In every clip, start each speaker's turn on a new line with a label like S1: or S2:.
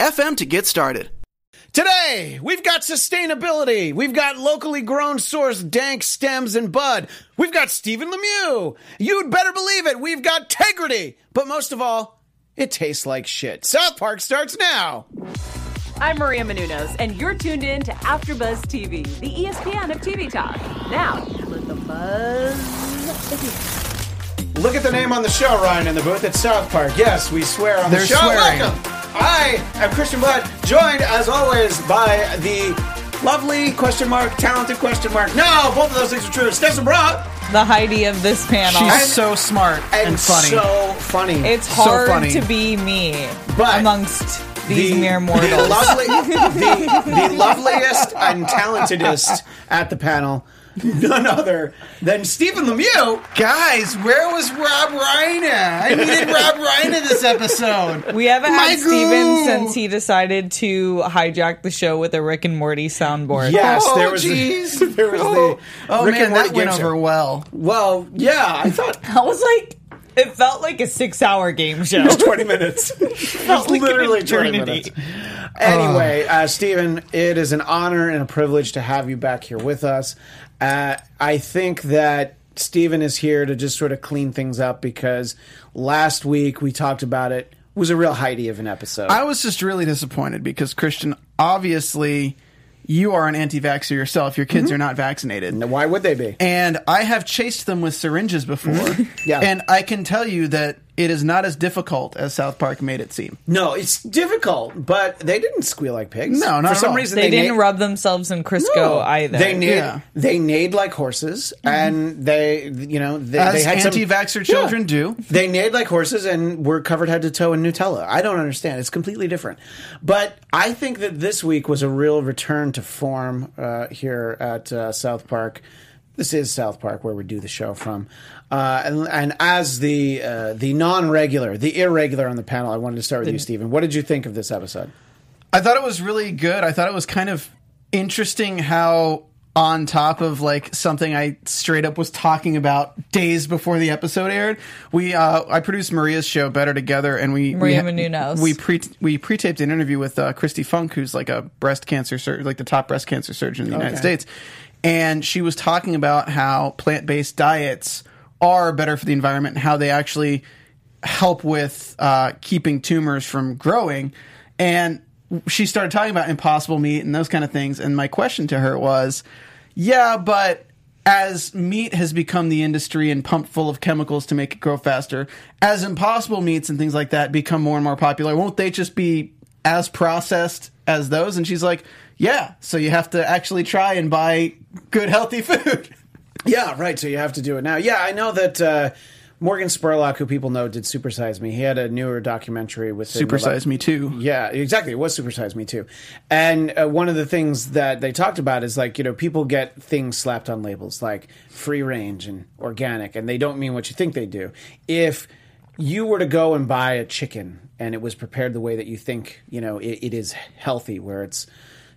S1: anchor.fm to get started.
S2: Today, we've got sustainability. We've got locally grown source dank stems and bud. We've got Stephen Lemieux. You'd better believe it. We've got integrity. But most of all, it tastes like shit. South Park starts now.
S3: I'm Maria Menounos, and you're tuned in to AfterBuzz TV, the ESPN of TV talk. Now, let the buzz begin.
S2: Look at the name on the show, Ryan, in the booth. It's South Park. Yes, we swear on
S4: They're
S2: the show.
S4: swearing.
S2: Welcome. I am Christian Blood, joined as always by the lovely question mark, talented question mark. No, both of those things are true. Stephen Bra
S5: the Heidi of this panel.
S4: She's
S2: And-
S4: so smart and,
S2: and
S4: funny.
S2: so funny.
S5: it's
S4: so
S5: hard
S4: funny.
S5: to be me
S2: But
S5: amongst these mere mortals.
S2: The, lovely, the, the loveliest and talentedest at the panel, none other than Stephen Lemieux.
S4: Guys, where was Rob Reiner? I needed Rob Reiner this episode.
S5: we haven't
S4: My
S5: had Steven since he decided to hijack the show with a Rick and Morty soundboard.
S2: Yes,
S4: Oh,
S2: there was
S4: jeez.
S2: the, there was
S4: Oh,
S2: the
S4: oh
S2: Rick
S4: man,
S2: and Morty
S4: that went
S2: game show.
S4: over well.
S2: Well, yeah, I thought
S5: I was like, it felt like a six-hour game show.
S2: twenty minutes.
S5: felt like an
S2: literally 20
S5: eternity.
S2: minutes. Anyway, uh, Stephen, it is an honor and a privilege to have you back here with us. Uh, I think that Stephen is here to just sort of clean things up because last week we talked about it was a real Heidi of an episode.
S1: I was just really disappointed because Christian, obviously, you are an anti-vaxxer yourself. Your kids are not vaccinated.
S2: Now, Why would they be?
S1: And I have chased them with syringes before.
S2: Yeah.
S1: And I can tell you that it is not as difficult as South Park made it seem.
S2: No, it's difficult, but they didn't squeal like pigs.
S1: No, not
S2: For
S1: at
S2: some
S1: all.
S2: reason
S5: They,
S2: they,
S5: didn't
S2: na-
S5: rub themselves in Crisco
S2: No.
S5: either.
S2: They neighed,
S1: Yeah.
S2: they neighed like horses, and they, you know, they,
S1: As
S2: they had
S1: anti-vaxxer children do.
S2: They neighed like horses and were covered head to toe in Nutella. I don't understand. It's completely different. But I think that this week was a real return to form uh, here at uh, South Park. This is South Park, where we do the show from. Uh, and, and as the uh, the non-regular, the irregular on the panel, I wanted to start with you, Stephen. What did you think of this episode?
S1: I thought it was really good. I thought it was kind of interesting how on top of like something I straight up was talking about days before the episode aired, we uh, I produced Maria's show Better Together, and we
S5: Maria
S1: we,
S5: Menounos.
S1: we pre we pre taped an interview with uh, Kristi Funk, who's like a breast cancer sur- like the top breast cancer surgeon in the United States, and she was talking about how plant based diets are better for the environment and how they actually help with uh, keeping tumors from growing. And she started talking about impossible meat and those kind of things. And my question to her was, yeah, but as meat has become the industry and pumped full of chemicals to make it grow faster, as impossible meats and things like that become more and more popular, won't they just be as processed as those? And she's like, yeah, so you have to actually try and buy good, healthy food.
S2: Yeah, right. So you have to do it now. Yeah, I know that uh, Morgan Spurlock, who people know did Supersize Me, he had a newer documentary with
S1: Supersize Me Too.
S2: Yeah, exactly. It was Supersize Me Too. And uh, one of the things that they talked about is like, you know, people get things slapped on labels like free range and organic, and they don't mean what you think they do. If you were to go and buy a chicken and it was prepared the way that you think, you know, it, it is healthy, where it's,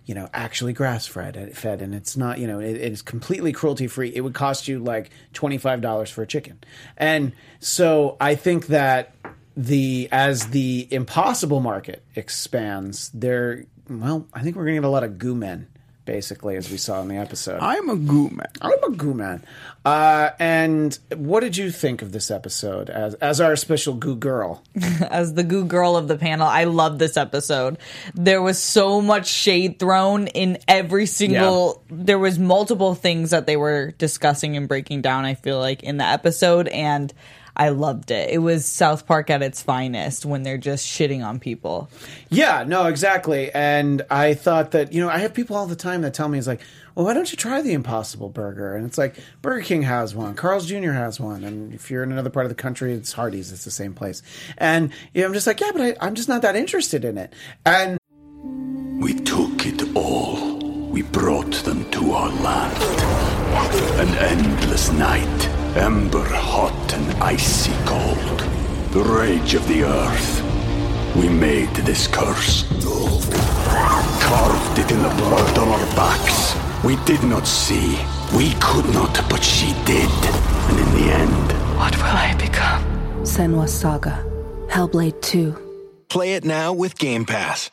S2: you know, actually grass fed, uh, fed, and it's not, you know, it, it's completely cruelty free. It would cost you like twenty five dollars for a chicken, and so I think that the as the impossible market expands, there, well, I think we're going to get a lot of goo men basically, as we saw in the episode.
S1: I'm a goo man.
S2: I'm a goo man. Uh, and what did you think of this episode as as our special goo girl?
S5: as the goo girl of the panel. I love this episode. There was so much shade thrown in every single. There was multiple things that they were discussing and breaking down. I feel like in the episode, and I loved it. It was South Park at its finest when they're just shitting on people.
S2: Yeah, no, exactly. And I thought that, you know, I have people all the time that tell me, it's like, well, why don't you try the Impossible Burger? And it's like, Burger King has one, Carl's Jr. has one. And if you're in another part of the country, it's Hardee's, it's the same place. And you know, I'm just like, yeah, but I, I'm just not that interested in it. And
S6: We took it all. We brought them to our land. An endless night, ember hot and icy cold. The rage of the earth. We made this curse. Carved it in the blood on our backs. We did not see. We could not, but she did. And in the end,
S7: What will I become?
S8: Senua's Saga. Hellblade 2.
S9: Play it now with Game Pass.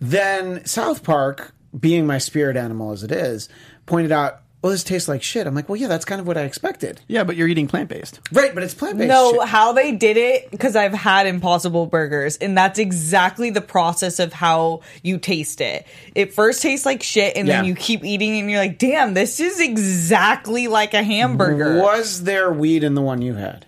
S2: then South Park, being my spirit animal as it is, pointed out, well, this tastes like shit. I'm like, well, yeah, that's kind of what I expected.
S1: Yeah, but you're eating plant based.
S2: Right, but it's plant based.
S5: No, how they did it because I've had Impossible Burgers, and that's exactly the process of how you taste it. It first tastes like shit, and then you keep eating, and you're like, "Damn, this is exactly like a hamburger."
S2: Was there weed in the one you had?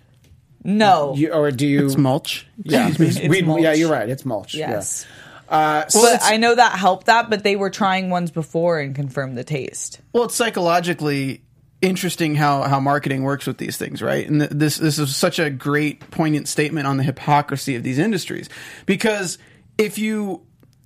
S5: No,
S2: You, or do you?
S1: It's mulch.
S2: Yeah,
S1: Excuse me.
S5: It's
S2: weed,
S5: mulch.
S2: yeah, you're right. It's mulch.
S5: yes.
S2: Yeah. Uh, so
S5: but I know that helped that, but they were trying ones before and confirmed the taste.
S1: Well, it's psychologically interesting how, how marketing works with these things, right? And th- this this is such a great poignant statement on the hypocrisy of these industries because if you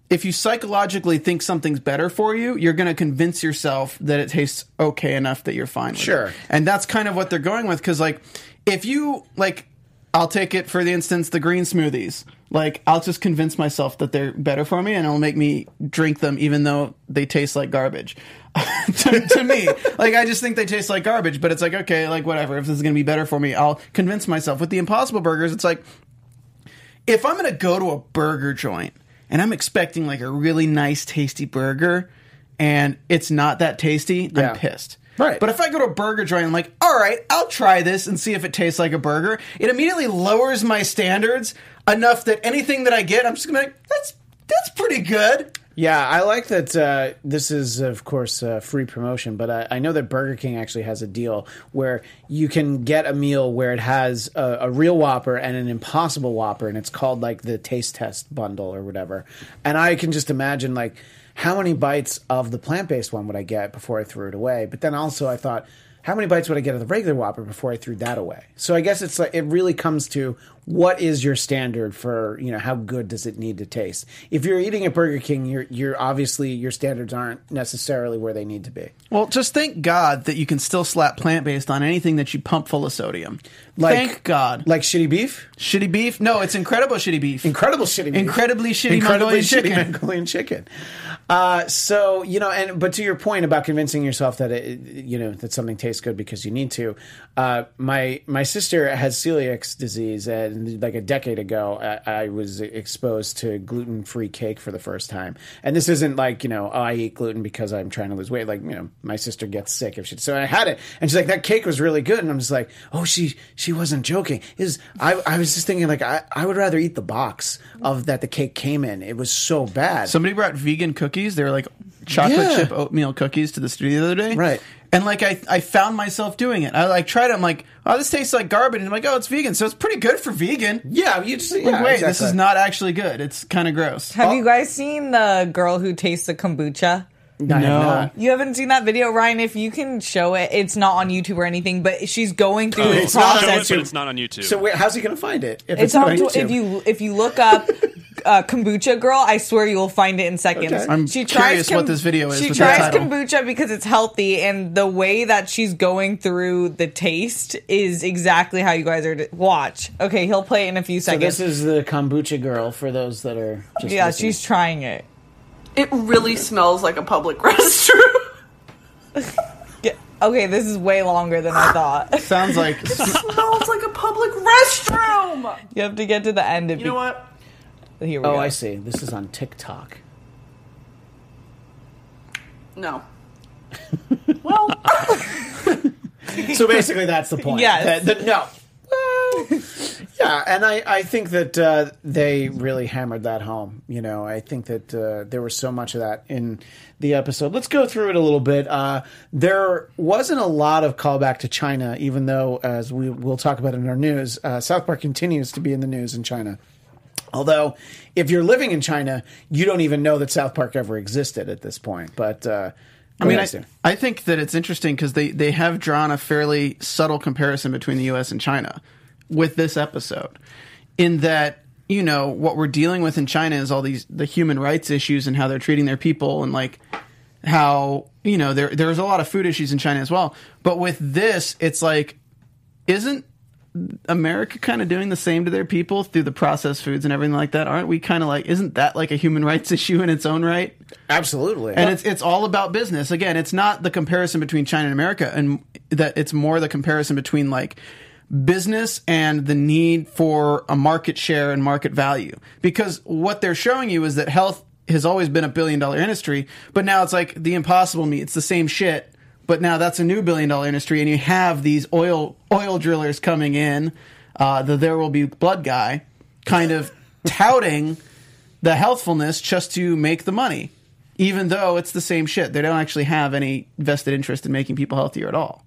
S1: if you psychologically think something's better for you, you're going to convince yourself that it tastes okay enough that you're fine with
S2: Sure.
S1: it. And that's kind of what they're going with cuz like if you like I'll take it for the instance the green smoothies. Like I'll just convince myself that they're better for me and it'll make me drink them even though they taste like garbage. to, to me, like I just think they taste like garbage, but it's like okay, like whatever. If this is going to be better for me, I'll convince myself. With the Impossible Burgers, it's like if I'm going to go to a burger joint and I'm expecting like a really nice, tasty burger, and it's not that tasty,
S2: Yeah.
S1: I'm pissed.
S2: Right.
S1: But if I go to a burger joint, and I'm like, all right, I'll try this and see if it tastes like a burger. It immediately lowers my standards enough that anything that I get, I'm just gonna be like, that's that's pretty good.
S2: Yeah, I like that. Uh, this is, of course, uh, free promotion, but I, I know that Burger King actually has a deal where you can get a meal where it has a, a real Whopper and an Impossible Whopper, and it's called like the Taste Test Bundle or whatever. And I can just imagine like how many bites of the plant based one would I get before I threw it away? But then also I thought. How many bites would I get of the regular Whopper before I threw that away? So I guess it's like it really comes to what is your standard for you know how good does it need to taste? If you're eating at Burger King, you're you're obviously your standards aren't necessarily where they need to be.
S1: Well, just thank God that you can still slap plant based on anything that you pump full of sodium.
S2: Like-
S1: thank God.
S2: Like shitty beef,
S1: shitty beef? No, it's incredible shitty beef.
S2: incredible shitty beef,
S1: Incredibly shitty
S2: incredibly
S1: Mongolian
S2: shitty
S1: chicken.
S2: Mongolian chicken. Uh, so you know, and but to your point about convincing yourself that it, you know that something tastes good because you need to. Uh, my my sister has celiac disease, and like a decade ago, I, I was exposed to gluten free cake for the first time. And this isn't like you know oh, I eat gluten because I'm trying to lose weight. Like you know, my sister gets sick if she. So I had it, and she's like, "That cake was really good," and I'm just like, "Oh, she she wasn't joking." Is I I was just thinking like I I would rather eat the box of that the cake came in. It was so bad.
S1: Somebody brought vegan cookies. They were like chocolate
S2: Yeah.
S1: chip oatmeal cookies to the studio the other day.
S2: Right.
S1: And like I, I found myself doing it. I like tried it. I'm like, oh, this tastes like garbage. And I'm like, oh, it's vegan, so it's pretty good for vegan.
S2: yeah, you just
S1: Like,
S2: yeah,
S1: wait, this is not actually good. It's kind of gross.
S5: Have you guys seen the girl who tastes the kombucha?
S2: I have
S1: No.
S5: You haven't seen that video, Ryan? If you can show it, it's not on YouTube or anything, but she's going through oh, the
S2: it's not
S10: Show
S5: process.
S10: it, but it's not on YouTube.
S2: So wait, how's he going to find it? If
S5: It's
S2: not
S5: on
S2: YouTube?
S5: if you if you look up uh, kombucha girl. I swear you will find it in seconds.
S1: Okay. I'm curious what this video is
S5: She
S1: with
S5: tries kombucha because it's healthy, and the way that she's going through the taste is exactly how you guys are. To watch. Okay, he'll play it in a few
S2: So
S5: seconds.
S2: this is the kombucha girl for those that are just
S5: yeah,
S2: listening.
S5: she's trying it.
S10: It really smells like a public restroom.
S5: Okay, this is way longer than I thought.
S1: Sounds like
S10: It smells like a public restroom.
S5: You have to get to the end. Of
S10: You know what?
S5: Here we
S2: Oh,
S5: go.
S2: I see. This is on TikTok.
S10: No. Well.
S2: so basically, that's the point.
S5: Yes.
S2: That- that- no. Well, yeah, and I, I think that uh, they really hammered that home. You know, I think that uh, there was so much of that in the episode. Let's go through it a little bit. Uh, there wasn't a lot of callback to China, even though, as we will talk about in our news, uh, South Park continues to be in the news in China. Although, if you're living in China, you don't even know that South Park ever existed at this point. But uh,
S1: I mean, I. I think that it's interesting because they, they have drawn a fairly subtle comparison between the U.S. and China with this episode, in that you know what we're dealing with in China is all these the human rights issues and how they're treating their people and like how you know there there's a lot of food issues in China as well. But with this, it's like isn't America kind of doing the same to their people through the processed foods and everything like that? Aren't we kind of like isn't that like a human rights issue in its own right?
S2: Absolutely.
S1: And it's it's all about business. Again, it's not the comparison between China and America, and that it's more the comparison between like business and the need for a market share and market value. Because what they're showing you is that health has always been a billion dollar industry, but now it's like the impossible meat. It's the same shit, but now that's a new billion dollar industry, and you have these oil oil drillers coming in, uh, the there will be blood guy, kind of touting the healthfulness just to make the money, even though it's the same shit. They don't actually have any vested interest in making people healthier at all.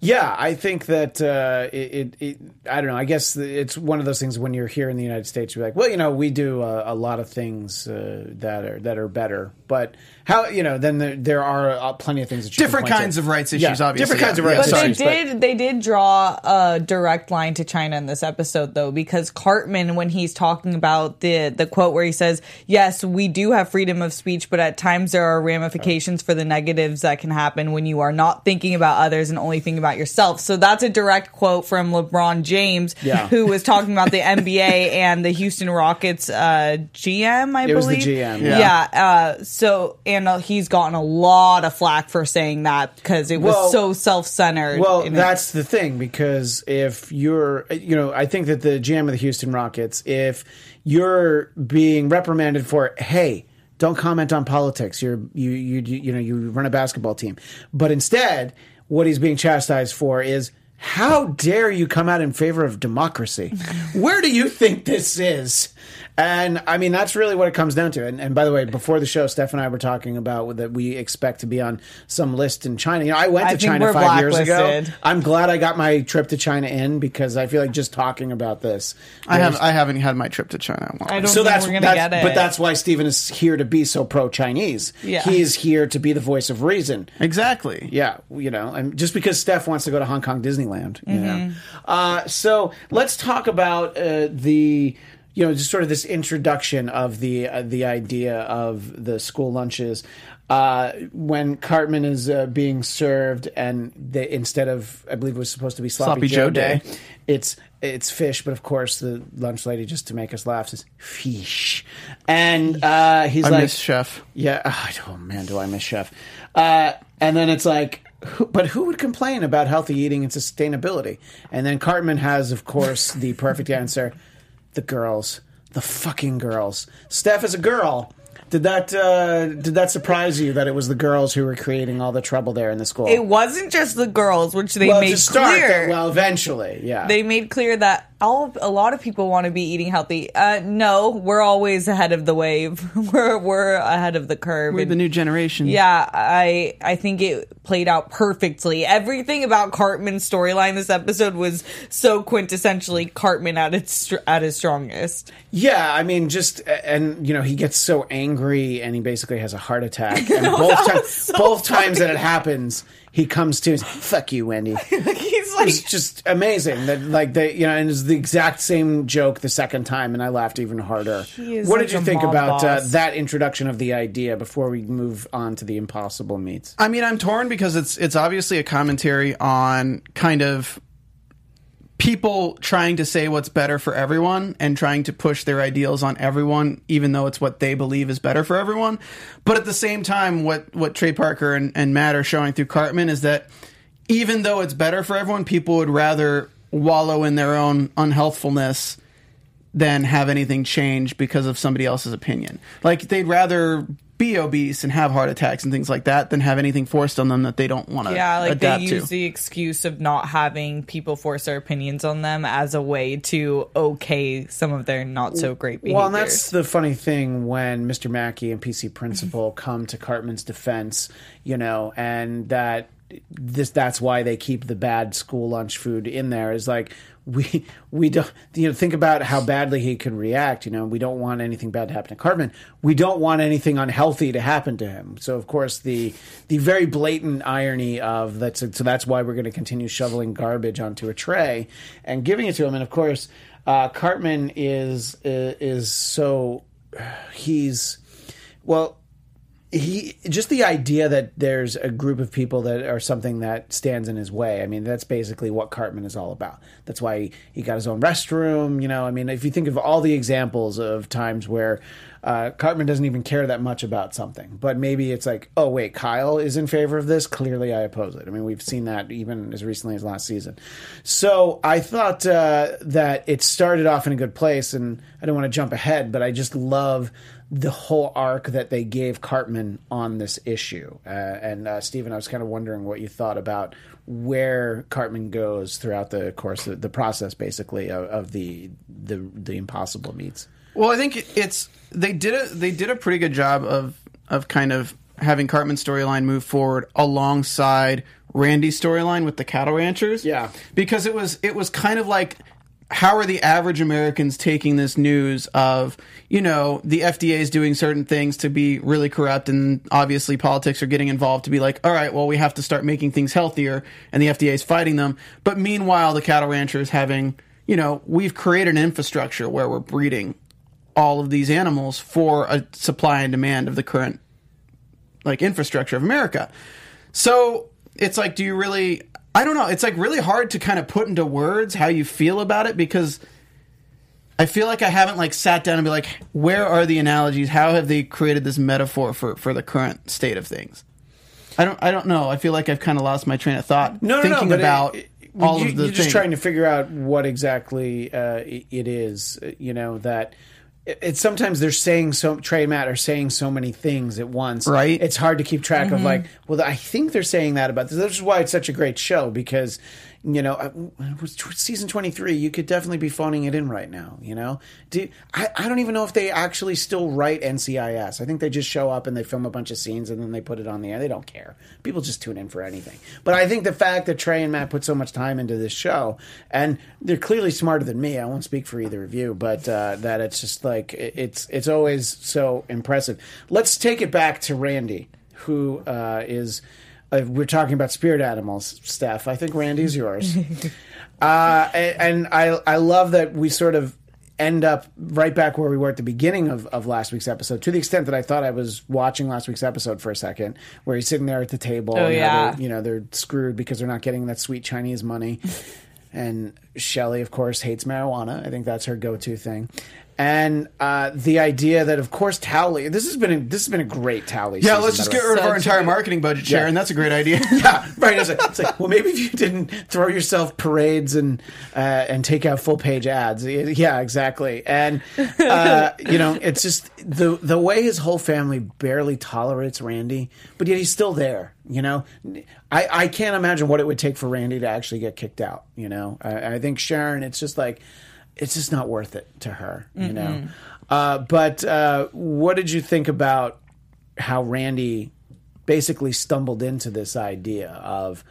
S2: Yeah, I think that uh, it, it, it. I don't know. I guess it's one of those things when you're here in the United States, you're like, well, you know, we do a, a lot of things uh, that are that are better, but how you know? Then there, there are uh, plenty of things that you can
S1: Different
S2: point
S1: kinds
S2: to.
S1: of rights
S2: Yeah,
S1: issues, obviously,
S2: Different kinds of
S1: yeah.
S2: rights
S5: But they
S2: issues.
S5: did they did draw a direct line to China in this episode though because Cartman when he's talking about the the quote where he says yes we do have freedom of speech but at times there are ramifications for the negatives that can happen when you are not thinking about others and only thinking about yourself so that's a direct quote from LeBron James
S2: Yeah.
S5: who was talking about the NBA and the Houston Rockets uh, GM I
S2: It was the
S5: believe
S2: GM,
S5: yeah,
S2: yeah.
S5: uh, so and uh, he's gotten a lot of flack for saying that because it was
S2: Well-
S5: so self-centered
S2: Well,
S5: in it.
S2: that's the thing because if you're, you know, I think that the GM of the Houston Rockets, if you're being reprimanded for, hey, don't comment on politics. You're you you you know you run a basketball team, but instead, what he's being chastised for is. How dare you come out in favor of democracy? Where do you think this is? And I mean, that's really what it comes down to. And, and by the way, before the show, Steph and I were talking about that we expect to be on some list in China. You know, I went to
S5: think
S2: China five years ago. I'm glad I got my trip to China in because I feel like just talking about this.
S1: I have I haven't had my trip to China.
S5: I don't
S2: so
S5: think
S2: that's,
S5: we're gonna
S2: that's
S5: get it.
S2: but that's why Steven is here to be so pro Chinese.
S5: Yeah.
S2: He is here to be the voice of reason.
S1: Exactly.
S2: Yeah, you know, and just because Steph wants to go to Hong Kong Disneyland, you know.
S5: Mm-hmm.
S2: Uh, so let's talk about uh, the, you know, just sort of this introduction of the uh, the idea of the school lunches. Uh, when Cartman is uh, being served, and they, instead of, I believe it was supposed to be sloppy,
S1: Sloppy
S2: Joe,
S1: Joe
S2: day,
S1: Day.
S2: it's it's fish, but of course the lunch lady, just to make us laugh, says fish, and uh, he's
S1: I
S2: like,
S1: miss Chef.
S2: yeah. Oh, oh, man, do I miss Chef? Uh, and then it's like, who, but who would complain about healthy eating and sustainability? And then Cartman has, of course, the perfect answer: the girls, the fucking girls. Steph is a girl. Did that uh, did that surprise you that it was the girls who were creating all the trouble there in the school?
S5: it wasn't just the girls, which they
S2: well,
S5: made
S2: to start,
S5: clear.
S2: well, eventually, yeah.
S5: they made clear that all a lot of people want to be eating healthy. Uh, no, we're always ahead of the wave. we're we're ahead of the curve.
S1: We're
S5: And-
S1: the new generation.
S5: yeah, I I think it played out perfectly. Everything about Cartman's storyline this episode was so quintessentially Cartman at its at his strongest.
S2: Yeah, I mean, just and you know, he gets so angry and he basically has a heart attack. And both times, both times that it happens, he comes to, "Fuck you, Wendy."
S5: He's
S2: it was just amazing that like they you know and it's the exact same joke the second time and I laughed even harder. What
S5: like
S2: did you think about uh, that introduction of the idea before we move on to the impossible meats?
S1: I mean, I'm torn because it's it's obviously a commentary on kind of people trying to say what's better for everyone and trying to push their ideals on everyone, even though it's what they believe is better for everyone. But at the same time, what what Trey Parker and, and Matt are showing through Cartman is that even though it's better for everyone, people would rather wallow in their own unhealthfulness than have anything change because of somebody else's opinion. Like they'd rather be obese and have heart attacks and things like that than have anything forced on them that they don't want to
S5: Yeah, like they use
S1: to.
S5: the excuse of not having people force their opinions on them as a way to okay some of their not so great behaviors.
S2: Well, and that's the funny thing when Mr. Mackey and PC Principal come to Cartman's defense, you know, and that this that's why they keep the bad school lunch food in there is like we we don't you know think about how badly he could react you know we don't want anything bad to happen to Cartman. We don't want anything unhealthy to happen to him. So of course the the very blatant irony of that's so that's why we're going to continue shoveling garbage onto a tray and giving it to him. And of course uh, Cartman is is so he's well he just the idea that there's a group of people that are something that stands in his way. I mean, that's basically what Cartman is all about. That's why he, he got his own restroom. You know, I mean, if you think of all the examples of times where uh, Cartman doesn't even care that much about something, but maybe it's like, oh wait, Kyle is in favor of this. Clearly, I oppose it. I mean, we've seen that even as recently as last season. So I thought uh, that it started off in a good place, and I don't want to jump ahead, but I just love the whole arc that they gave Cartman on this issue. Uh, and uh, Stephen, I was kind of wondering what you thought about where Cartman goes throughout the course of the process, basically of, of the the the impossible meets.
S1: Well, I think it's they did a they did a pretty good job of of kind of having Cartman's storyline move forward alongside Randy's storyline with the cattle ranchers.
S2: Yeah.
S1: because it was it was kind of like how are the average Americans taking this news of you know the FDA is doing certain things to be really corrupt and obviously politics are getting involved to be like all right well we have to start making things healthier and the FDA is fighting them but meanwhile the cattle ranchers having you know we've created an infrastructure where we're breeding all of these animals for a supply and demand of the current like infrastructure of America. So it's like, do you really? I don't know. It's like really hard to kind of put into words how you feel about it because I feel like I haven't like sat down and be like, where are the analogies? How have they created this metaphor for for the current state of things? I don't. I don't know. I feel like I've kind of lost my train of thought
S2: No, no,
S1: thinking
S2: no, but
S1: about
S2: it- it-
S1: all
S2: you,
S1: of the
S2: You're just trying to figure out what exactly uh, it is. You know that. It- It's sometimes they're saying so. Trey and Matt are saying so many things at once.
S1: Right.
S2: It's hard to keep track of.
S1: Mhm.
S2: Like, well, I think they're saying that about this. This is why it's such a great show because you know, season twenty three. You could definitely be phoning it in right now. You know, Do, I I don't even know if they actually still write NCIS. I think they just show up and they film a bunch of scenes and then they put it on the air. They don't care. People just tune in for anything. But I think the fact that Trey and Matt put so much time into this show and they're clearly smarter than me. I won't speak for either of you, but uh, that it's just like it's it's always so impressive. Let's take it back to Randy, who uh, is. Uh, we're talking about spirit animals, Steph. I think Randy's yours. uh, and, and I I love that we sort of end up right back where we were at the beginning of, of last week's episode to the extent that I thought I was watching last week's episode for a second where he's sitting there at the table
S5: Oh,
S2: and
S5: yeah.
S2: they're, you know they're screwed because they're not getting that sweet Chinese money and Shelley of course hates marijuana I think that's her go-to thing and uh, the idea that of course Towelie this has been a, this has been a great Towelie
S1: yeah,
S2: season,
S1: let's just get rid of our entire marketing budget, Sharon.
S2: Yeah.
S1: That's a great idea.
S2: yeah, right. It's like, it's like, well, maybe if you didn't throw yourself parades and uh, and take out full page ads. Yeah, exactly. And uh, you know, it's just the the way his whole family barely tolerates Randy, but yet he's still there. You know, I I can't imagine what it would take for Randy to actually get kicked out. You know, I, I think Sharon, it's just like it's just not worth it to her. You know.
S5: Mm-mm.
S2: Uh, but uh, what did you think about how Randy basically stumbled into this idea of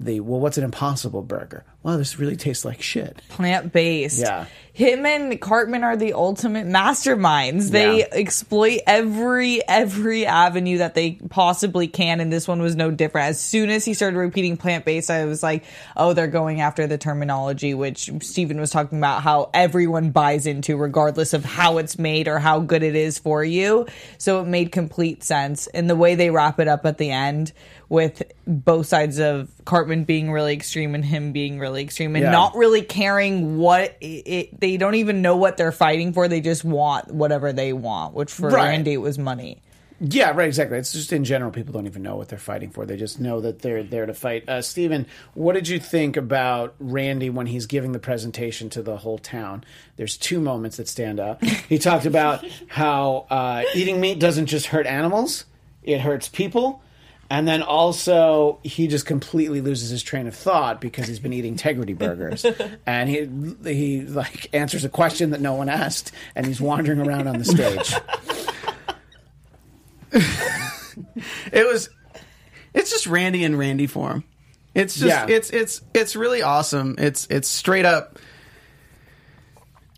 S2: the well, what's an impossible burger? wow, this really tastes like shit.
S5: plant based.
S2: Yeah.
S5: Him and Cartman are the ultimate masterminds. They
S2: Yeah.
S5: exploit every every avenue that they possibly can, and this one was no different. As soon as he started repeating plant based, I was like, "Oh, they're going after the terminology," which Stephen was talking about how everyone buys into, regardless of how it's made or how good it is for you. So it made complete sense, and the way they wrap it up at the end with both sides of Cartman being really extreme and him being really extreme, and
S2: Yeah.
S5: not really caring what it, it. They don't even know what they're fighting for. They just want whatever they want, which for
S2: Right.
S5: Randy it was money.
S2: Yeah, right, exactly. It's just in general, people don't even know what they're fighting for. They just know that they're there to fight. Uh, Steven, what did you think about Randy when he's giving the presentation to the whole town? There's two moments that stand out. He talked about how uh, eating meat doesn't just hurt animals, it hurts people. And then also, he just completely loses his train of thought because he's been eating integrity burgers, and he he like answers a question that no one asked, and he's wandering around on the stage.
S1: it was it's just Randy and Randy form. It's just
S2: Yeah.
S1: it's it's it's really awesome. It's it's straight up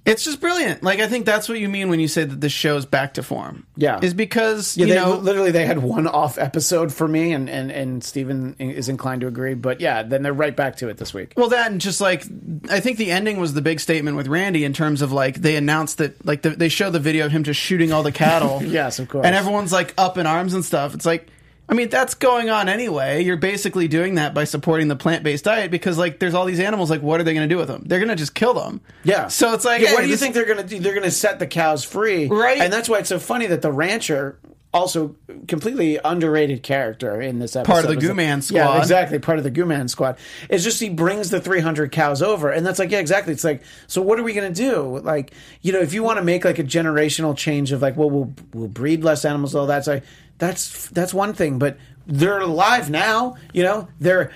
S1: it's just brilliant. Like I think that's what you mean when you say that the show's back to form.
S2: Yeah.
S1: Is because
S2: Yeah,
S1: you
S2: they,
S1: know
S2: literally they had one off episode for me, and and and Steven is inclined to agree. But yeah, then they're right back to it this week.
S1: Well, that and just like I think the ending was the big statement with Randy in terms of like they announced that like the, they show the video of him just shooting all the cattle.
S2: Yes, of course.
S1: And everyone's like up in arms and stuff. It's like I mean that's going on anyway. You're basically doing that by supporting the plant based diet because like there's all these animals. Like what are they going to do with them? They're going to just kill them.
S2: Yeah.
S1: So it's like
S2: Yeah, what do you think they're going to do? They're going to set the cows free,
S1: Right.
S2: And that's why it's so funny that the rancher. Also, completely underrated character in this episode.
S1: Part of the
S2: that-
S1: Goo Man
S2: Yeah,
S1: squad.
S2: exactly. Part of the Goo Man squad. It's just he brings the 300 cows over, and that's like, yeah, exactly. It's like, so what are we going to do? Like, you know, if you want to make like a generational change of like, well, we'll we'll breed less animals, all that's like, that's that's one thing, but they're alive now. You know, they're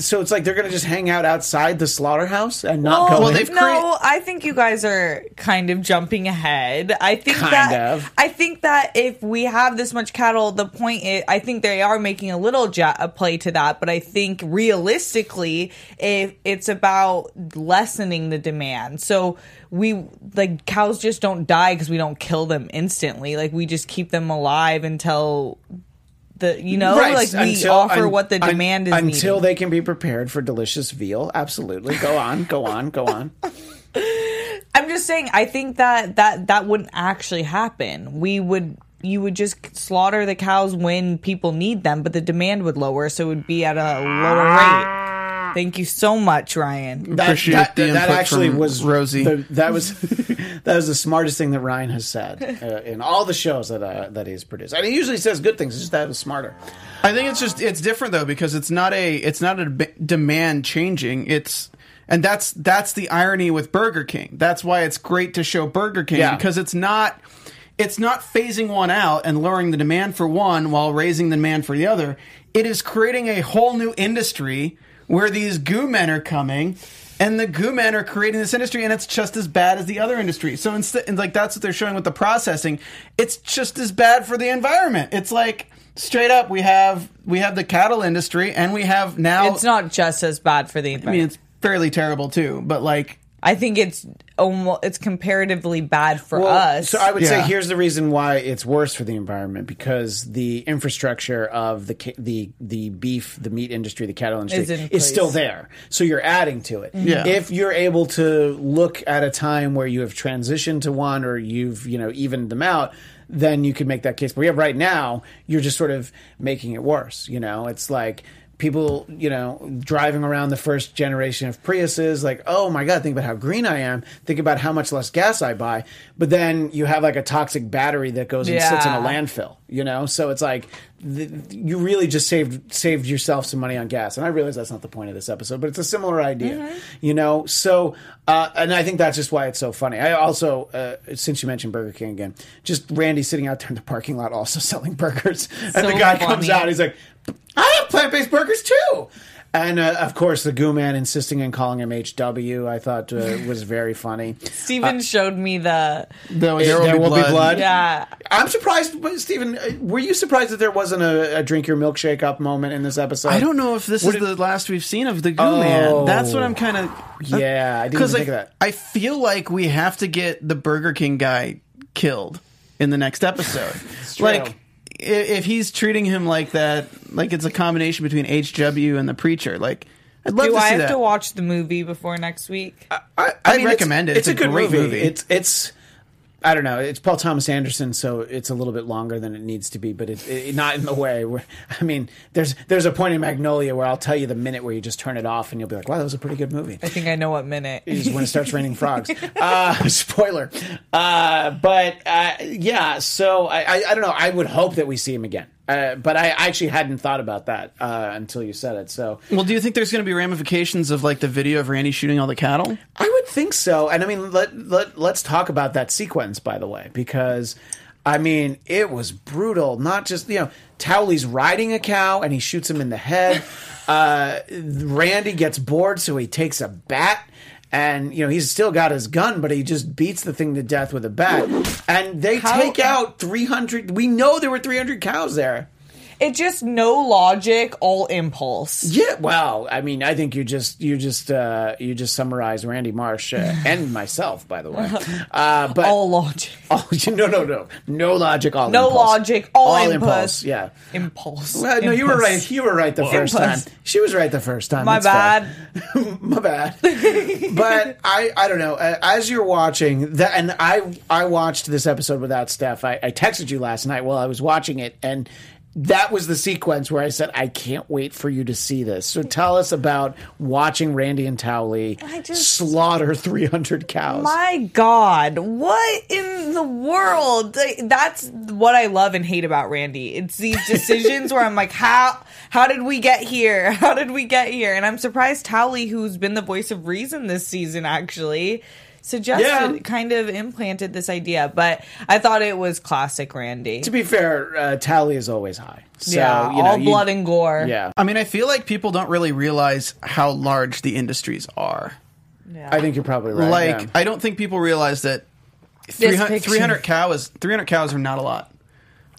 S2: so it's like they're going to just hang out outside the slaughterhouse and not go.
S5: well, they've no, I think you guys are kind of jumping ahead. I think
S2: Kind
S5: that
S2: of.
S5: I think that if we have this much cattle, the point is, I think they are making a little ja- a play to that. But I think realistically, if it's about lessening the demand, so we like cows just don't die because we don't kill them instantly. Like we just keep them alive until. The, you know,
S2: Right,
S5: like we
S2: until-
S5: offer
S2: un-
S5: what the
S2: un-
S5: demand is
S2: until
S5: needed.
S2: they can be prepared for delicious veal. Absolutely, go on, go on, go on.
S5: I'm just saying. I think that that that wouldn't actually happen. We would. You would just slaughter the cows when people need them, but the demand would lower, so it would be at a lower rate. Thank you so much, Ryan.
S2: That,
S1: Appreciate
S2: that,
S1: the
S2: that
S1: input
S2: actually
S1: from
S2: was
S1: Rosie.
S2: the- that was that was the smartest thing that Ryan has said uh, in all the shows that uh, that he's produced. And he usually says good things. It's just that was smarter.
S1: I think it's just it's different though because it's not a it's not a b- demand changing. It's and that's that's the irony with Burger King. That's why it's great to show Burger King
S2: Yeah.
S1: because it's not it's not phasing one out and lowering the demand for one while raising the demand for the other. It is creating a whole new industry where these goo men are coming and the goo men are creating this industry and it's just as bad as the other industry. So instead like that's what they're showing with the processing. It's just as bad for the environment. It's like straight up we have we have the cattle industry and we have now
S5: It's not just as bad for the
S1: I mean it's fairly terrible too, but like
S5: I think it's almost it's comparatively bad for
S2: Well,
S5: us.
S2: So I would say here's the reason why it's worse for the environment because the infrastructure of the the the beef, the meat industry, the cattle industry
S5: Is in
S2: is still there. So you're adding to it. Mm-hmm.
S1: Yeah.
S2: If you're able to look at a time where you have transitioned to one or you've you know evened them out. Then you could make that case. But we have right now, you're just sort of making it worse. You know, it's like people, you know, driving around the first generation of Priuses, like, oh my God, think about how green I am. Think about how much less gas I buy. But then you have like a toxic battery that goes and sits in a landfill, you know? So it's like, th- you really just saved saved yourself some money on gas. And I realize that's not the point of this episode, but it's a similar idea, you know? So, uh, and I think that's just why it's so funny. I also, uh, since you mentioned Burger King again, just Randy sitting out there in the parking lot also selling burgers. and the guy comes out, he's like, I have plant based burgers too. And uh, of course, the goo man insisting on calling him HW, I thought uh, was very funny.
S5: Steven showed me the.
S1: There, was-
S2: There, will, be, blood.
S5: Yeah.
S2: I'm surprised, but Stephen, uh, were you surprised that there wasn't a, a drink your milkshake up moment in this episode?
S1: I don't know if this
S2: What
S1: is
S2: did-
S1: the last we've seen of the Goo
S2: Oh.
S1: Man. That's what I'm kind of.
S2: Yeah, I didn't even
S1: like,
S2: think of that.
S1: I feel like we have to get the Burger King guy killed in the next episode.
S2: true.
S1: like, i- if he's treating him like that, like it's a combination between HW and the preacher, like, I'd love
S5: Do
S1: to
S5: I
S1: see
S5: have
S1: that.
S5: to watch the movie before next week?
S2: I,
S1: I'd
S2: mean,
S1: recommend it.
S2: It's,
S1: It's
S2: a
S1: a
S2: good
S1: great
S2: movie.
S1: movie.
S2: It's it's. I don't know. It's Paul Thomas Anderson, so it's a little bit longer than it needs to be, but it's it, not in the way where. I mean, there's there's a point in Magnolia where I'll tell you the minute where you just turn it off and you'll be like, "Wow, that was a pretty good movie."
S5: I think I know what minute.
S2: is when it starts raining frogs. Uh, spoiler. Uh, but uh, yeah, so I, I, I don't know. I would hope that we see him again. Uh, but I actually hadn't thought about that uh, until you said it. So
S1: well, do you think there's going to be ramifications of like the video of Randy shooting all the cattle?
S2: I would think so. And I mean, let, let, let's talk about that sequence, by the way, because I mean, it was brutal. Not just, you know, Towelie's riding a cow and he shoots him in the head. Uh, Randy gets bored, so he takes a bat. And you know he's still got his gun, but he just beats the thing to death with a bat. And they
S5: How-
S2: take out three hundred. We know there were three hundred cows there.
S5: It just no logic, all impulse.
S2: Yeah, well, I mean, I think you just you just uh, you just summarized Randy Marsh uh, and myself, by the way. Uh, but
S5: all logic.
S2: Oh, no, no, no, no logic. All
S5: No
S2: impulse.
S5: logic, all
S2: impulse.
S5: impulse.
S2: Yeah.
S5: Impulse.
S2: Well, no, you were right. You were right the first
S5: Impulse.
S2: time. She was right the first time.
S5: My
S2: That's
S5: bad.
S2: My bad. but I, I don't know. Uh, As you're watching that, and I, I watched this episode without Steph. I, I texted you last night while I was watching it, and that was the sequence where I said, "I can't wait for you to see this." So tell us about watching Randy and Towelie slaughter 300 cows.
S5: My God, what in the world? That's what I love and hate about Randy. It's these decisions where I'm like, how how did we get here? How did we get here? And I'm surprised Towelie, who's been the voice of reason this season, actually suggested
S2: Yeah.
S5: kind of implanted this idea. But I thought it was classic Randy.
S2: to be fair, uh, Towelie is always high. So,
S5: yeah,
S2: you know,
S5: all
S2: you-
S5: blood and gore.
S2: Yeah,
S1: I mean, I feel like people don't really realize how large the industries are. Yeah.
S2: I think you're probably right.
S1: like,
S2: yeah.
S1: I don't think people realize that 300, 300 cows 300 cows are not a lot.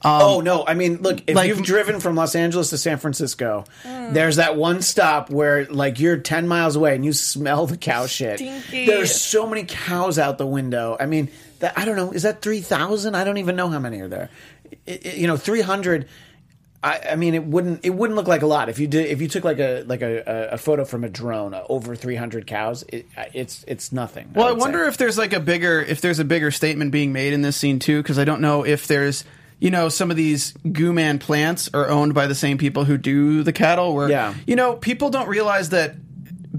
S2: Um, oh no! I mean, look, if
S1: like-
S2: you've driven from Los Angeles to San Francisco, mm. there's that one stop where like you're ten miles away and you smell the cow shit.
S5: Stinky.
S2: There's so many cows out the window. I mean, that I don't know. Is that three thousand? I don't even know how many are there. I- I- you know, three hundred. I, I mean, it wouldn't it wouldn't look like a lot if you did if you took like a like a, a, a photo from a drone uh, over three hundred cows. It, uh, it's it's nothing.
S1: Well, I,
S2: would say.
S1: wonder if there's like a bigger if there's a bigger statement being made in this scene too because I don't know if there's you know some of these goo man plants are owned by the same people who do the cattle where
S2: Yeah.
S1: you know people don't realize that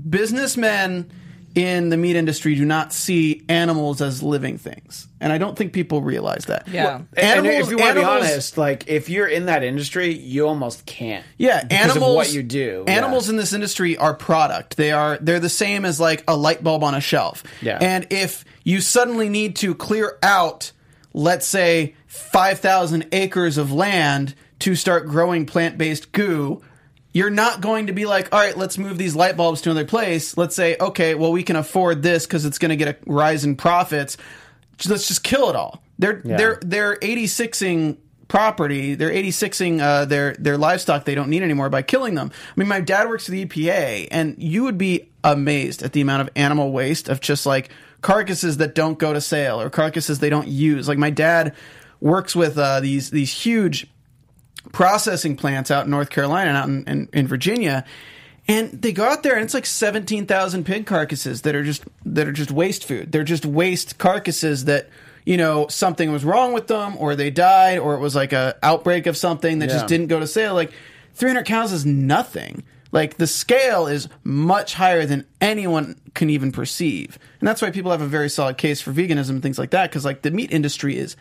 S1: businessmen in the meat industry do not see animals as living things and I don't think people realize that.
S5: Yeah.
S2: And- and
S1: Animals-
S2: if you want to be
S1: animals-
S2: honest, like if you're in that industry, you almost can't.
S1: Yeah, animals.
S2: of what you do.
S1: Animals in this industry are product. They are they're the same as like a light bulb on a shelf.
S2: Yeah.
S1: And if you suddenly need to clear out, let's say five thousand acres of land to start growing plant based goo. You're not going to be like, all right, let's move these light bulbs to another place. Let's say, okay, well, we can afford this because it's going to get a rise in profits. Let's just kill it all. They're
S2: Yeah.
S1: they're they're 86ing property. They're 86ing uh, their their livestock they don't need anymore by killing them. I mean, my dad works for the EPA, and you would be amazed at the amount of animal waste of just like carcasses that don't go to sale or carcasses they don't use. Like my dad works with uh, these these huge processing plants out in North Carolina and out in, in, in Virginia. And they go out there and it's like 17,000 pig carcasses that are just that are just waste food. They're just waste carcasses that you know something was wrong with them or they died or it was like a outbreak of something that
S2: Yeah.
S1: just didn't go to sale. Like 300 cows is nothing. Like the scale is much higher than anyone can even perceive. And that's why people have a very solid case for veganism and things like that cuz like the meat industry is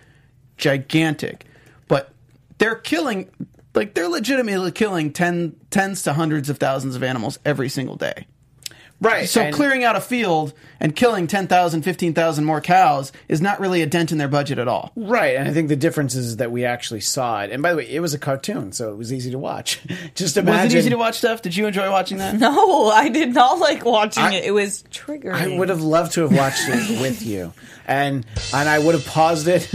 S1: gigantic. But they're killing like they're legitimately killing ten, tens to hundreds of thousands of animals every single day.
S2: Right,
S1: So
S2: and-
S1: clearing out a field and killing 10,000, 15,000 more cows is not really a dent in their budget at all.
S2: Right, and I think the difference is that we actually saw it. And by the way, it was a cartoon, so it was easy to watch. Just imagine.
S1: Was it easy to watch stuff? Did you enjoy watching that?
S5: No, I did not like watching
S2: I-
S5: it. It was triggering.
S2: I would have loved to have watched it with you, and and I would have paused it,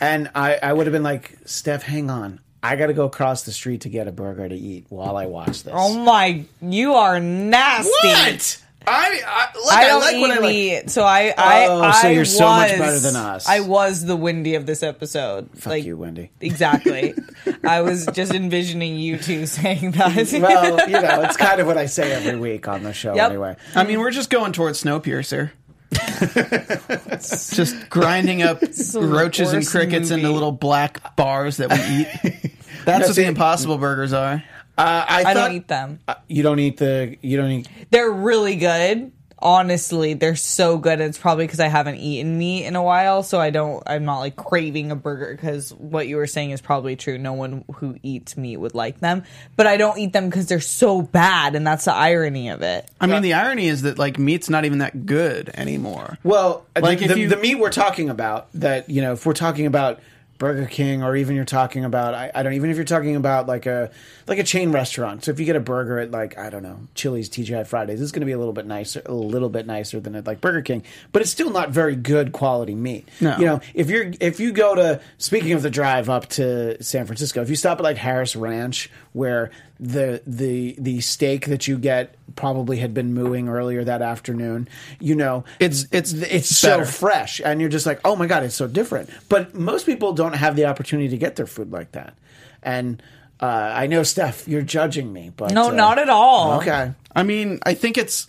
S2: and I I would have been like, Steph, hang on, I got to go across the street to get a burger to eat while I watch this.
S5: Oh my, you are nasty.
S2: What? I, I look.
S5: I
S2: I,
S5: don't
S2: like
S5: eat
S2: what I like.
S5: meat, so I, I,
S2: Oh,
S5: I
S2: so you're so much better than us.
S5: I was the Wendy of this episode.
S2: Fuck you, Wendy.
S5: Exactly. I was just envisioning you two saying that.
S2: Well, you know, it's kind of what I say every week on the show,
S5: Yep.
S2: anyway.
S1: I mean, we're just going towards Snowpiercer. just grinding up roaches and
S5: worst
S1: crickets into
S5: movie.
S1: little black bars that we eat. That's
S2: No,
S1: what
S2: see-
S1: the Impossible Burgers are.
S2: Uh, I,
S5: I
S2: thought,
S5: don't eat them.
S2: Uh, you don't eat the. You don't eat.
S5: They're really good. Honestly, they're so good. It's probably because I haven't eaten meat in a while, so I don't. I'm not like craving a burger because what you were saying is probably true. No one who eats meat would like them, but I don't eat them because they're so bad, and that's the irony of it.
S1: I mean, the irony is that like meat's not even that good anymore.
S2: Well,
S1: Like,
S2: the,
S1: if
S2: the,
S1: you-
S2: the meat we're talking about, that you know, if we're talking about Burger King, or even you're talking about, I, I don't even if you're talking about like a like a chain restaurant. So if you get a burger at like I don't know Chili's, TGI Fridays, it's going to be a little bit nicer, a little bit nicer than at like Burger King, but it's still not very good quality meat.
S1: No.
S2: You know, if you're if you go to speaking of the drive up to San Francisco, if you stop at like Harris Ranch, where the the the steak that you get probably had been mooing earlier that afternoon, you know,
S1: It's it's
S2: it's so fresh and you're just like oh my god it's so different. But most people don't have the opportunity to get their food like that. And uh, i know steph you're judging me but
S5: No,
S2: uh,
S5: not at all.
S2: okay.
S1: I mean, I think it's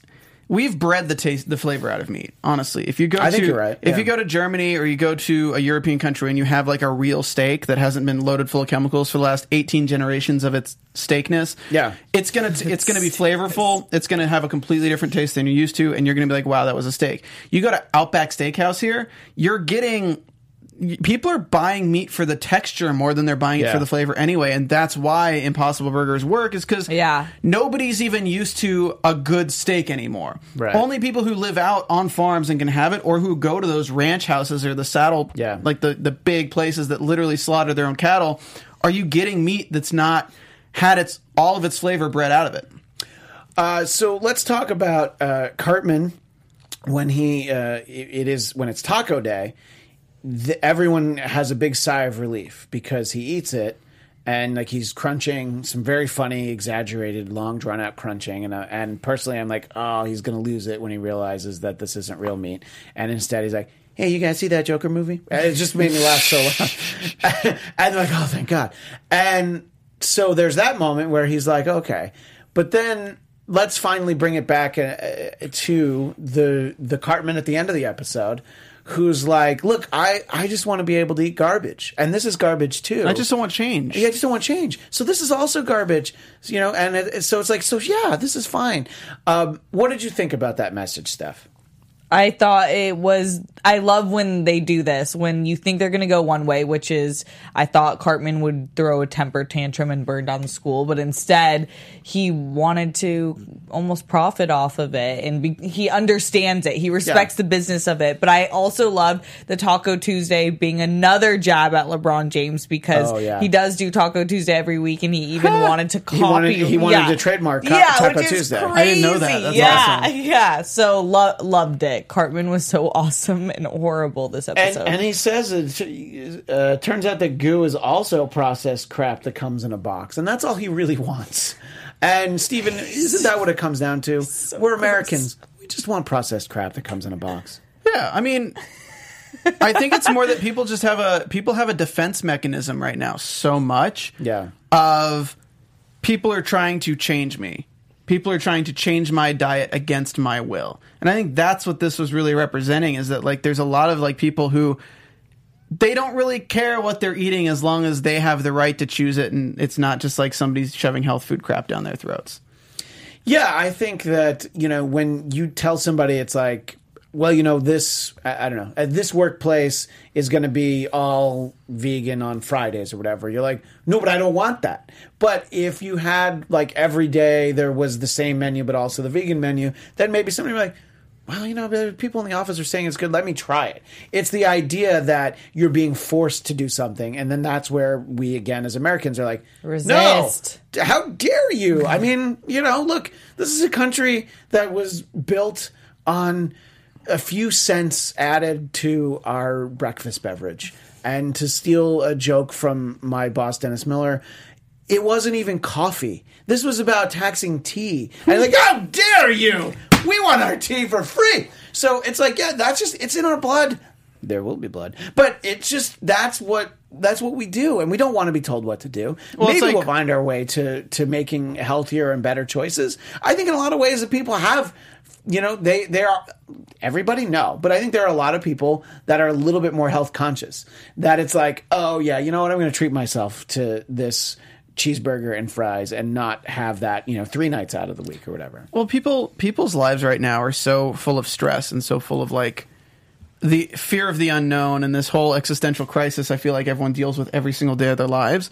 S1: we've bred the taste, the flavor out of meat. Honestly, if you go,
S2: I
S1: to,
S2: think you're right,
S1: If
S2: yeah.
S1: you go to Germany or you go to a European country and you have like a real steak that hasn't been loaded full of chemicals for the last 18 generations of its steakness,
S2: Yeah.
S1: it's gonna it's gonna be flavorful. It's gonna have a completely different taste than you're used to, and you're gonna be like, wow, that was a steak. You go to Outback Steakhouse here, you're getting. People are buying meat for the texture more than they're buying it for the flavor anyway, and that's why Impossible Burgers work. Is because
S5: Yeah.
S1: nobody's even used to a good steak anymore.
S2: Right.
S1: Only people who live out on farms and can have it, or who go to those ranch houses or the saddle,
S2: Yeah.
S1: like the the big places that literally slaughter their own cattle. Are you getting meat that's not had its all of its flavor bred out of it?
S2: uh, so let's talk about uh, cartman when he uh, it, it is when it's taco day the, everyone has a big sigh of relief because he eats it and like he's crunching some very funny exaggerated long drawn out crunching. And uh, and personally I'm like oh he's going to lose it when he realizes that this isn't real meat. And instead he's like hey you guys see that Joker movie? And it just made me laugh so loud. And like oh thank god. And so there's that moment where he's like okay. But then let's finally bring it back uh, to the the Cartman at the end of the episode, who's like, "Look, I I just want to be able to eat garbage, and this is garbage too.
S1: I just don't want change.
S2: Yeah, I just don't want change. So this is also garbage, you know. And it, so it's like, so yeah, this is fine. Um, what did you think about that message, Steph?
S5: I thought it was. I love when they do this. When you think they're going to go one way, which is, I thought Cartman would throw a temper tantrum and burn down the school, but instead he wanted to almost profit off of it, and be, he understands it. He respects the business of it. But I also loved the Taco Tuesday being another jab at LeBron James because
S2: Oh, yeah.
S5: he does do Taco Tuesday every week, and he even wanted to copy.
S2: He wanted- he wanted
S5: yeah.
S2: to trademark Co-
S5: yeah,
S2: Taco
S5: is
S2: Tuesday.
S5: Crazy.
S2: I didn't know that. That's
S5: yeah,
S2: awesome.
S5: yeah. So lo- loved it. Cartman was so awesome and horrible this episode.
S2: and he says it uh, turns out that goo is also processed crap that comes in a box, and that's all he really wants. And Stephen, isn't that what it comes down to? We're Americans. We just want processed crap that comes in a box.
S1: Yeah, I mean, I think it's more that people just have a people have a defense mechanism right now so much.
S2: Yeah.
S1: Of people are trying to change me. People are trying to change my diet against my will. And I think that's what this was really representing is that like there's a lot of like people who they don't really care what they're eating as long as they have the right to choose it and it's not just like somebody's shoving health food crap down their throats.
S2: Yeah, I think that, you know, when you tell somebody it's like, well, you know, this, I, I don't know, uh, this workplace is going to be all vegan on Fridays or whatever. You're like, no, but I don't want that. But if you had, like, every day there was the same menu, but also the vegan menu, then maybe somebody would be like, well, you know, people in the office are saying it's good. Let me try it. It's the idea that you're being forced to do something, and then that's where we, again, as Americans, are like,
S5: Resist.
S2: no, how dare you? I mean, you know, look, this is a country that was built on a few cents added to our breakfast beverage. And to steal a joke from my boss, Dennis Miller, it wasn't even coffee. This was about taxing tea. And I'm like, how dare you? We want our tea for free. So it's like, yeah, that's just it's in our blood. There will be blood, but it's just that's what that's what we do, and we don't want to be told what to do.
S1: Well,
S2: Maybe
S1: like-
S2: we'll find our way to to making healthier and better choices. I think in a lot of ways that people have, you know, they they are everybody no, but I think there are a lot of people that are a little bit more health conscious. That it's like, oh yeah, you know what, I'm going to treat myself to this cheeseburger and fries and not have that you know three nights out of the week or whatever.
S1: Well, people people's lives right now are so full of stress and so full of like the fear of the unknown and this whole existential crisis I feel like everyone deals with every single day of their lives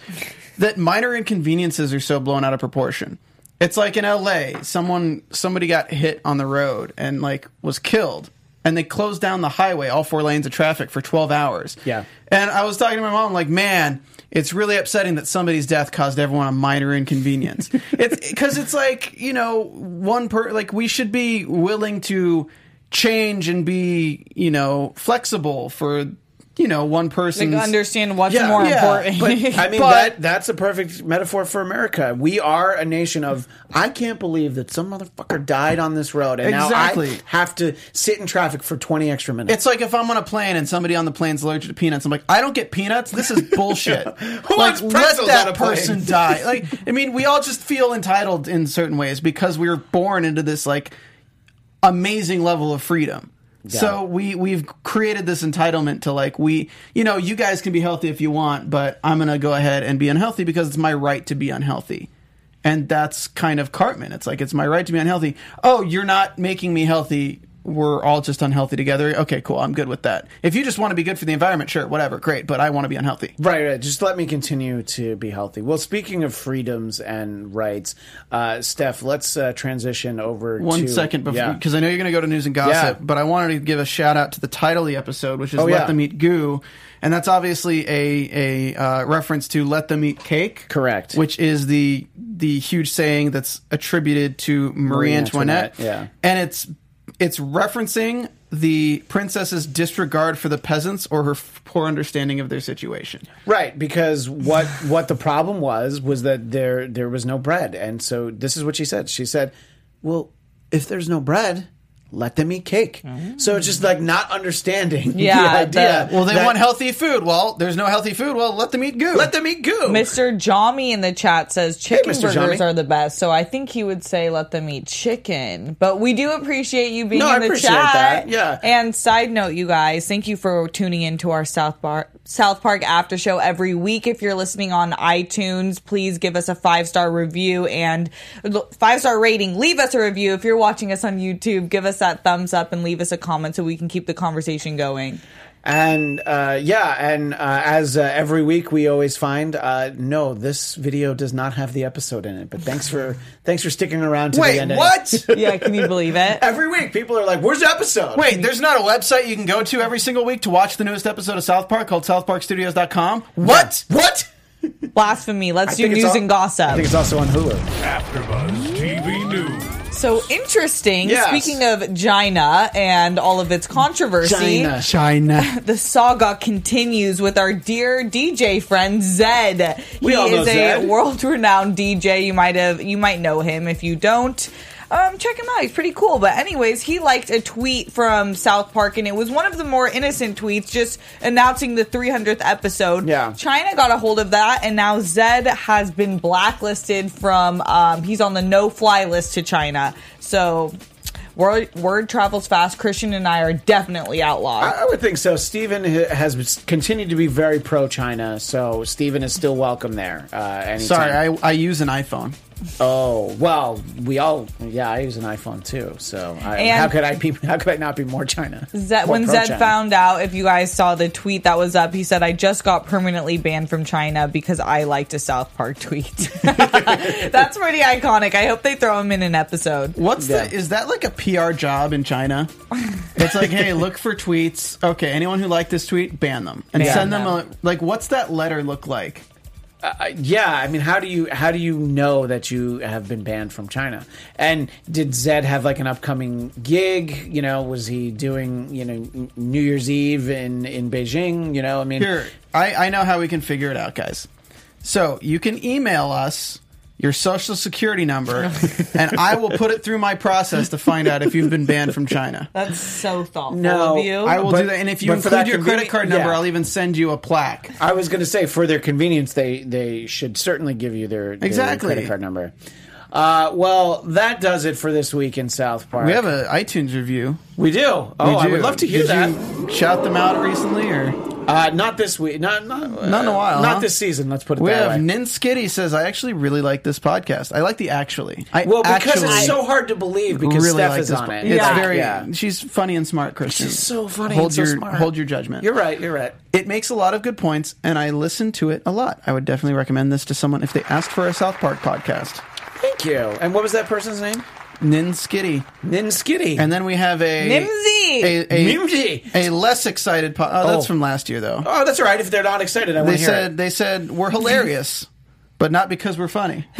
S1: that minor inconveniences are so blown out of proportion. It's like in LA, someone somebody got hit on the road and like was killed and they closed down the highway, all four lanes of traffic for 12 hours.
S2: Yeah.
S1: And I was talking to my mom like, "Man, it's really upsetting that somebody's death caused everyone a minor inconvenience." it's because it's like, you know, one per like we should be willing to change and be, you know, flexible for you know, one
S5: person understand what's more important.
S2: But I mean,
S1: But-
S2: that that's a perfect metaphor for America. We are a nation of. I can't believe that some motherfucker died on this road, and now I have to sit in traffic for twenty extra minutes.
S1: It's like if I'm on a plane and somebody on the plane's allergic to peanuts, I'm like, I don't get peanuts. This is bullshit.
S2: Who
S1: like,
S2: wants
S1: let that
S2: on a plane?
S1: person die. Like, I mean, we all just feel entitled in certain ways because we were born into this like amazing level of freedom. So we we've created this entitlement to like we you know you guys can be healthy if you want, but I'm gonna go ahead and be unhealthy because it's my right to be unhealthy, and that's kind of Cartman. It's like it's my right to be unhealthy. Oh, you're not making me healthy. We're all just unhealthy together. Okay, cool. I'm good with that. If you just want to be good for the environment, sure, whatever, great. But I want to be unhealthy.
S2: Right, right. Just let me continue to be healthy. Well, speaking of freedoms and rights, uh, Steph, let's uh, transition over
S1: One
S2: to
S1: second before,
S2: Yeah.
S1: because I know you're going to go to news and gossip,
S2: Yeah.
S1: but I wanted to give a shout out to the title of the episode, which is
S2: Oh,
S1: "Let
S2: yeah.
S1: Them Eat Goo," and that's obviously a a uh, reference to "Let Them Eat Cake,"
S2: Correct.
S1: Which is the the huge saying that's attributed to Marie,
S2: Marie
S1: Antoinette.
S2: Antoinette, yeah.
S1: and it's it's referencing the princess's disregard for the peasants or her f- poor understanding of their situation.
S2: Right, because what what the problem was was that there there was no bread, and so this is what she said. She said, "Well, if there's no bread, let them eat cake." So it's just like not understanding
S5: Yeah,
S2: the idea.
S5: the-
S1: Well, they
S2: that-
S1: want healthy food. Well, there's no healthy food. Well, let them eat goo.
S2: Let them eat goo.
S5: Mr. Jami in the chat says chicken
S2: Mr.
S5: burgers
S2: Jami.
S5: are the best, so I think he would say let them eat chicken. But we do appreciate you being
S2: No,
S5: in
S2: I
S5: the chat.
S2: that, yeah.
S5: And side note, you guys, thank you for tuning into our South Bar South Park after show every week. If you're listening on iTunes, please give us a five star review and five star rating. Leave us a review. If you're watching us on YouTube, give us that thumbs up and leave us a comment so we can keep the conversation going.
S2: And uh, yeah, and uh, as uh, every week we always find, uh, no, this video does not have the episode in it. But thanks for thanks for sticking around to
S1: Wait,
S2: the end.
S1: what?
S5: Yeah, can you believe it?
S2: Every week, people are like, "Where's the episode?"
S1: Wait, there's not a website you can go to every single week to watch the newest episode of South Park called southparkstudios.com? What?
S2: What?
S5: Blasphemy. Let's
S2: I
S5: do news
S2: al-
S5: and gossip.
S2: I think it's also on Hulu.
S6: AfterBuzz TV News.
S5: So interesting.
S2: Yes.
S5: Speaking of China and all of its controversy,
S2: China.
S1: China.
S5: the saga continues with our dear DJ friend Zedd.
S2: We
S5: he
S2: all know
S5: is a world-renowned DJ. You might have, you might know him. If you don't, um, check him out. He's pretty cool. But anyways, he liked a tweet from South Park, and it was one of the more innocent tweets, just announcing the 300th episode.
S2: Yeah.
S5: China got a hold of that, and now Zedd has been blacklisted from. Um, he's on the no-fly list to China. So. Word, word travels fast. Christian and I are definitely outlawed.
S2: I, I would think so. Stephen has continued to be very pro China, so Stephen is still welcome there. Uh.
S1: Sorry, I, I use an iPhone.
S2: Oh well, we all yeah. I use an iPhone too, so I, how could I be? How could I not be more China?
S5: Zedd,
S2: More
S5: when Zedd
S2: China.
S5: found out, if you guys saw the tweet that was up, he said, I just got permanently banned from China because I liked a South Park tweet. That's pretty iconic. I hope they throw him in an episode.
S1: What's the? Is that like a PR job in China? It's like, hey, look for tweets. Okay, anyone who liked this tweet, ban them and
S2: Ban
S1: send them.
S2: them.
S1: a like. What's that letter look like?
S2: Uh, yeah, I mean, how do you how do you know that you have been banned from China? And did Zedd have like an upcoming gig? You know, was he doing you know New Year's Eve in in Beijing? You know, I mean,
S1: Here, I, I know how we can figure it out, guys. So you can email us your social security number, and I will put it through my process to find out if you've been banned from China.
S5: That's so thoughtful
S2: No,
S5: of you.
S1: I will
S2: But-
S1: do that, and if you
S2: but for that
S1: include your credit card number,
S2: yeah.
S1: I'll even send you a plaque.
S2: I was going to say for their convenience, they they should certainly give you their, their
S1: Exactly.
S2: credit card number. Uh, well, that does it for this week in South Park.
S1: We have an iTunes review.
S2: We do. Oh,
S1: We
S2: I
S1: do.
S2: would love to hear
S1: Did
S2: that.
S1: You shout them out recently, or
S2: Uh, not this week. Not not,
S1: Not in a while,
S2: Not
S1: huh?
S2: this season. Let's put it
S1: we
S2: that
S1: have
S2: way.
S1: Ninskitty says, "I actually really like this podcast. I like the actually. I
S2: well, because
S1: actually
S2: it's so hard to believe because
S1: really
S2: Steph
S1: like
S2: is
S1: this
S2: on
S1: po-
S2: it.
S1: It's
S2: Yeah.
S1: very.
S2: Yeah.
S1: She's funny and smart, Christian.
S2: She's so funny
S1: Hold
S2: and so
S1: your
S2: smart.
S1: hold your judgment.
S2: You're right. You're right.
S1: It makes a lot of good points, and I listen to it a lot. I would definitely recommend this to someone if they asked for a South Park podcast.
S2: Thank you. And what was that person's name?
S1: Nin Skitty.
S2: Nin Skitty.
S1: And then we have a
S5: Nimsy.
S1: a, a,
S2: Nimsy.
S1: a less excited. Po- oh, that's
S2: Oh.
S1: from last year, though.
S2: Oh, that's all right. If they're not excited, I want
S1: they
S2: to hear
S1: said they said we're hilarious, but not because we're funny.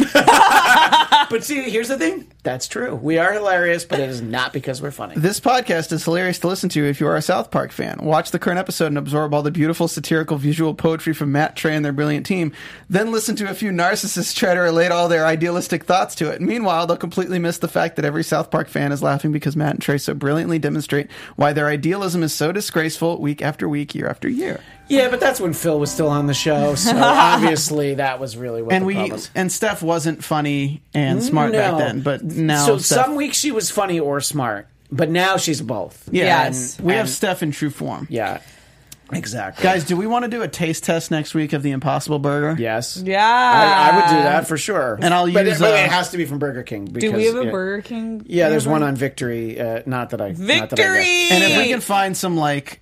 S2: it. But see, here's the thing. That's true. We are hilarious, but it is not because we're funny.
S1: This podcast is hilarious to listen to if you are a South Park fan. Watch the current episode and absorb all the beautiful satirical visual poetry from Matt, Trey, and their brilliant team. Then listen to a few narcissists try to relate all their idealistic thoughts to it. Meanwhile, they'll completely miss the fact that every South Park fan is laughing because Matt and Trey so brilliantly demonstrate why their idealism is so disgraceful week after week, year after year.
S2: Yeah, but that's when Phil was still on the show, so obviously that was really what
S1: and
S2: the
S1: we
S2: problem
S1: and Steph wasn't funny and smart back
S2: No.
S1: then, but now
S2: so
S1: Steph-
S2: some weeks she was funny or smart, but now she's both.
S1: yeah,
S5: Yes.
S1: we have
S2: and-
S1: Steph in true form.
S2: Yeah, exactly.
S1: Guys, do we want to do a taste test next week of the Impossible Burger?
S2: yes,
S5: Yeah.
S2: I, I would do that for sure.
S1: And I'll
S2: but
S1: use,
S2: It, but
S1: uh,
S2: it has to be from Burger King. Because,
S5: Do we have a
S2: yeah.
S5: Burger King?
S2: Yeah, there's one on Victory. Uh, not that I Not that I
S5: Victory!
S2: guess.
S1: And if we can find some like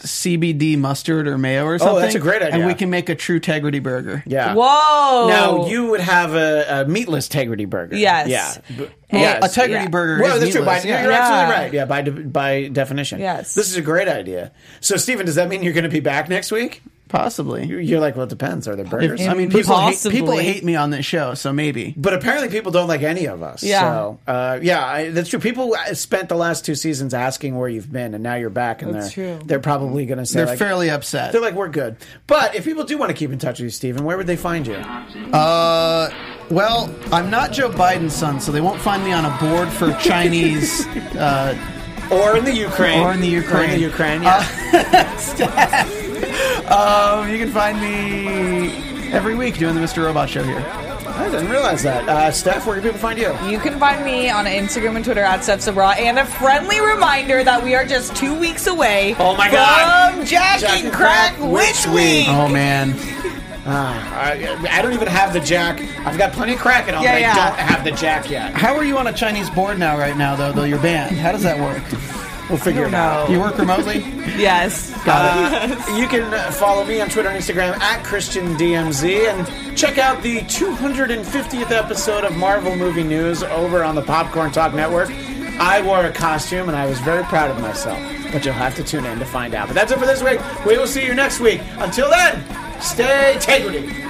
S1: CBD mustard or mayo or something,
S2: Oh, that's a great idea.
S1: And we can make a true Tegridy burger.
S2: yeah.
S5: Whoa.
S2: Now you would have a, a meatless Tegridy burger.
S5: Yes.
S2: Yeah. B-
S1: Well,
S2: yes.
S1: a Tegridy
S5: yeah.
S1: burger
S2: Well,
S1: is
S2: that's true. By,
S1: yeah.
S2: You're
S5: Yeah.
S2: absolutely right. Yeah, by de- by definition.
S5: Yes.
S2: This is a great idea. So, Stephen, does that mean you're going to be back next week?
S1: Possibly.
S2: You're like, well, it depends. Are there burgers?
S1: I mean, people hate,
S5: Possibly.
S1: people hate me on this show, so maybe.
S2: But apparently, people don't like any of us.
S5: Yeah.
S2: So, uh, yeah, I, that's true. People spent the last two seasons asking where you've been, and now you're back, and
S5: That's
S2: they're
S5: true.
S2: they're probably going to say
S1: They're
S2: like,
S1: fairly upset.
S2: they're like, we're good. But if people do want to keep in touch with you, Stephen, where would they find you?
S1: Uh, well, I'm not Joe Biden's son, so they won't find me on a board for Chinese. Uh,
S2: Or in the Ukraine.
S1: Or in the Ukraine.
S2: Or in the Ukraine. Yeah.
S1: um, you can find me every week doing the Mr. Robot Show here.
S2: I didn't realize that. Uh, Steph, where can people find you?
S5: You can find me on Instagram and Twitter at Steph Sabra. And a friendly reminder that we are just two weeks away
S2: Oh my
S5: from
S2: God.
S5: Jack,
S2: Jack
S5: and
S2: and
S5: Crack
S2: Crack
S5: Witch
S2: Witch
S5: Week.
S1: Oh man,
S2: I, I don't even have the jack. I've got plenty of crack at home,
S5: Yeah,
S2: but
S5: yeah.
S2: I don't have the jack yet.
S1: how are you on a Chinese board now? Right now, though, though you're banned. How does that work?
S2: We'll figure it out.
S1: You work remotely.
S5: Yes.
S2: Got Uh, you can uh, follow me on Twitter and Instagram at ChristianDMZ and check out the 250th episode of Marvel Movie News over on the Popcorn Talk Network. I wore a costume and I was very proud of myself, but you'll have to tune in to find out. But that's it for this week. We will see you next week. Until then, stay integrity.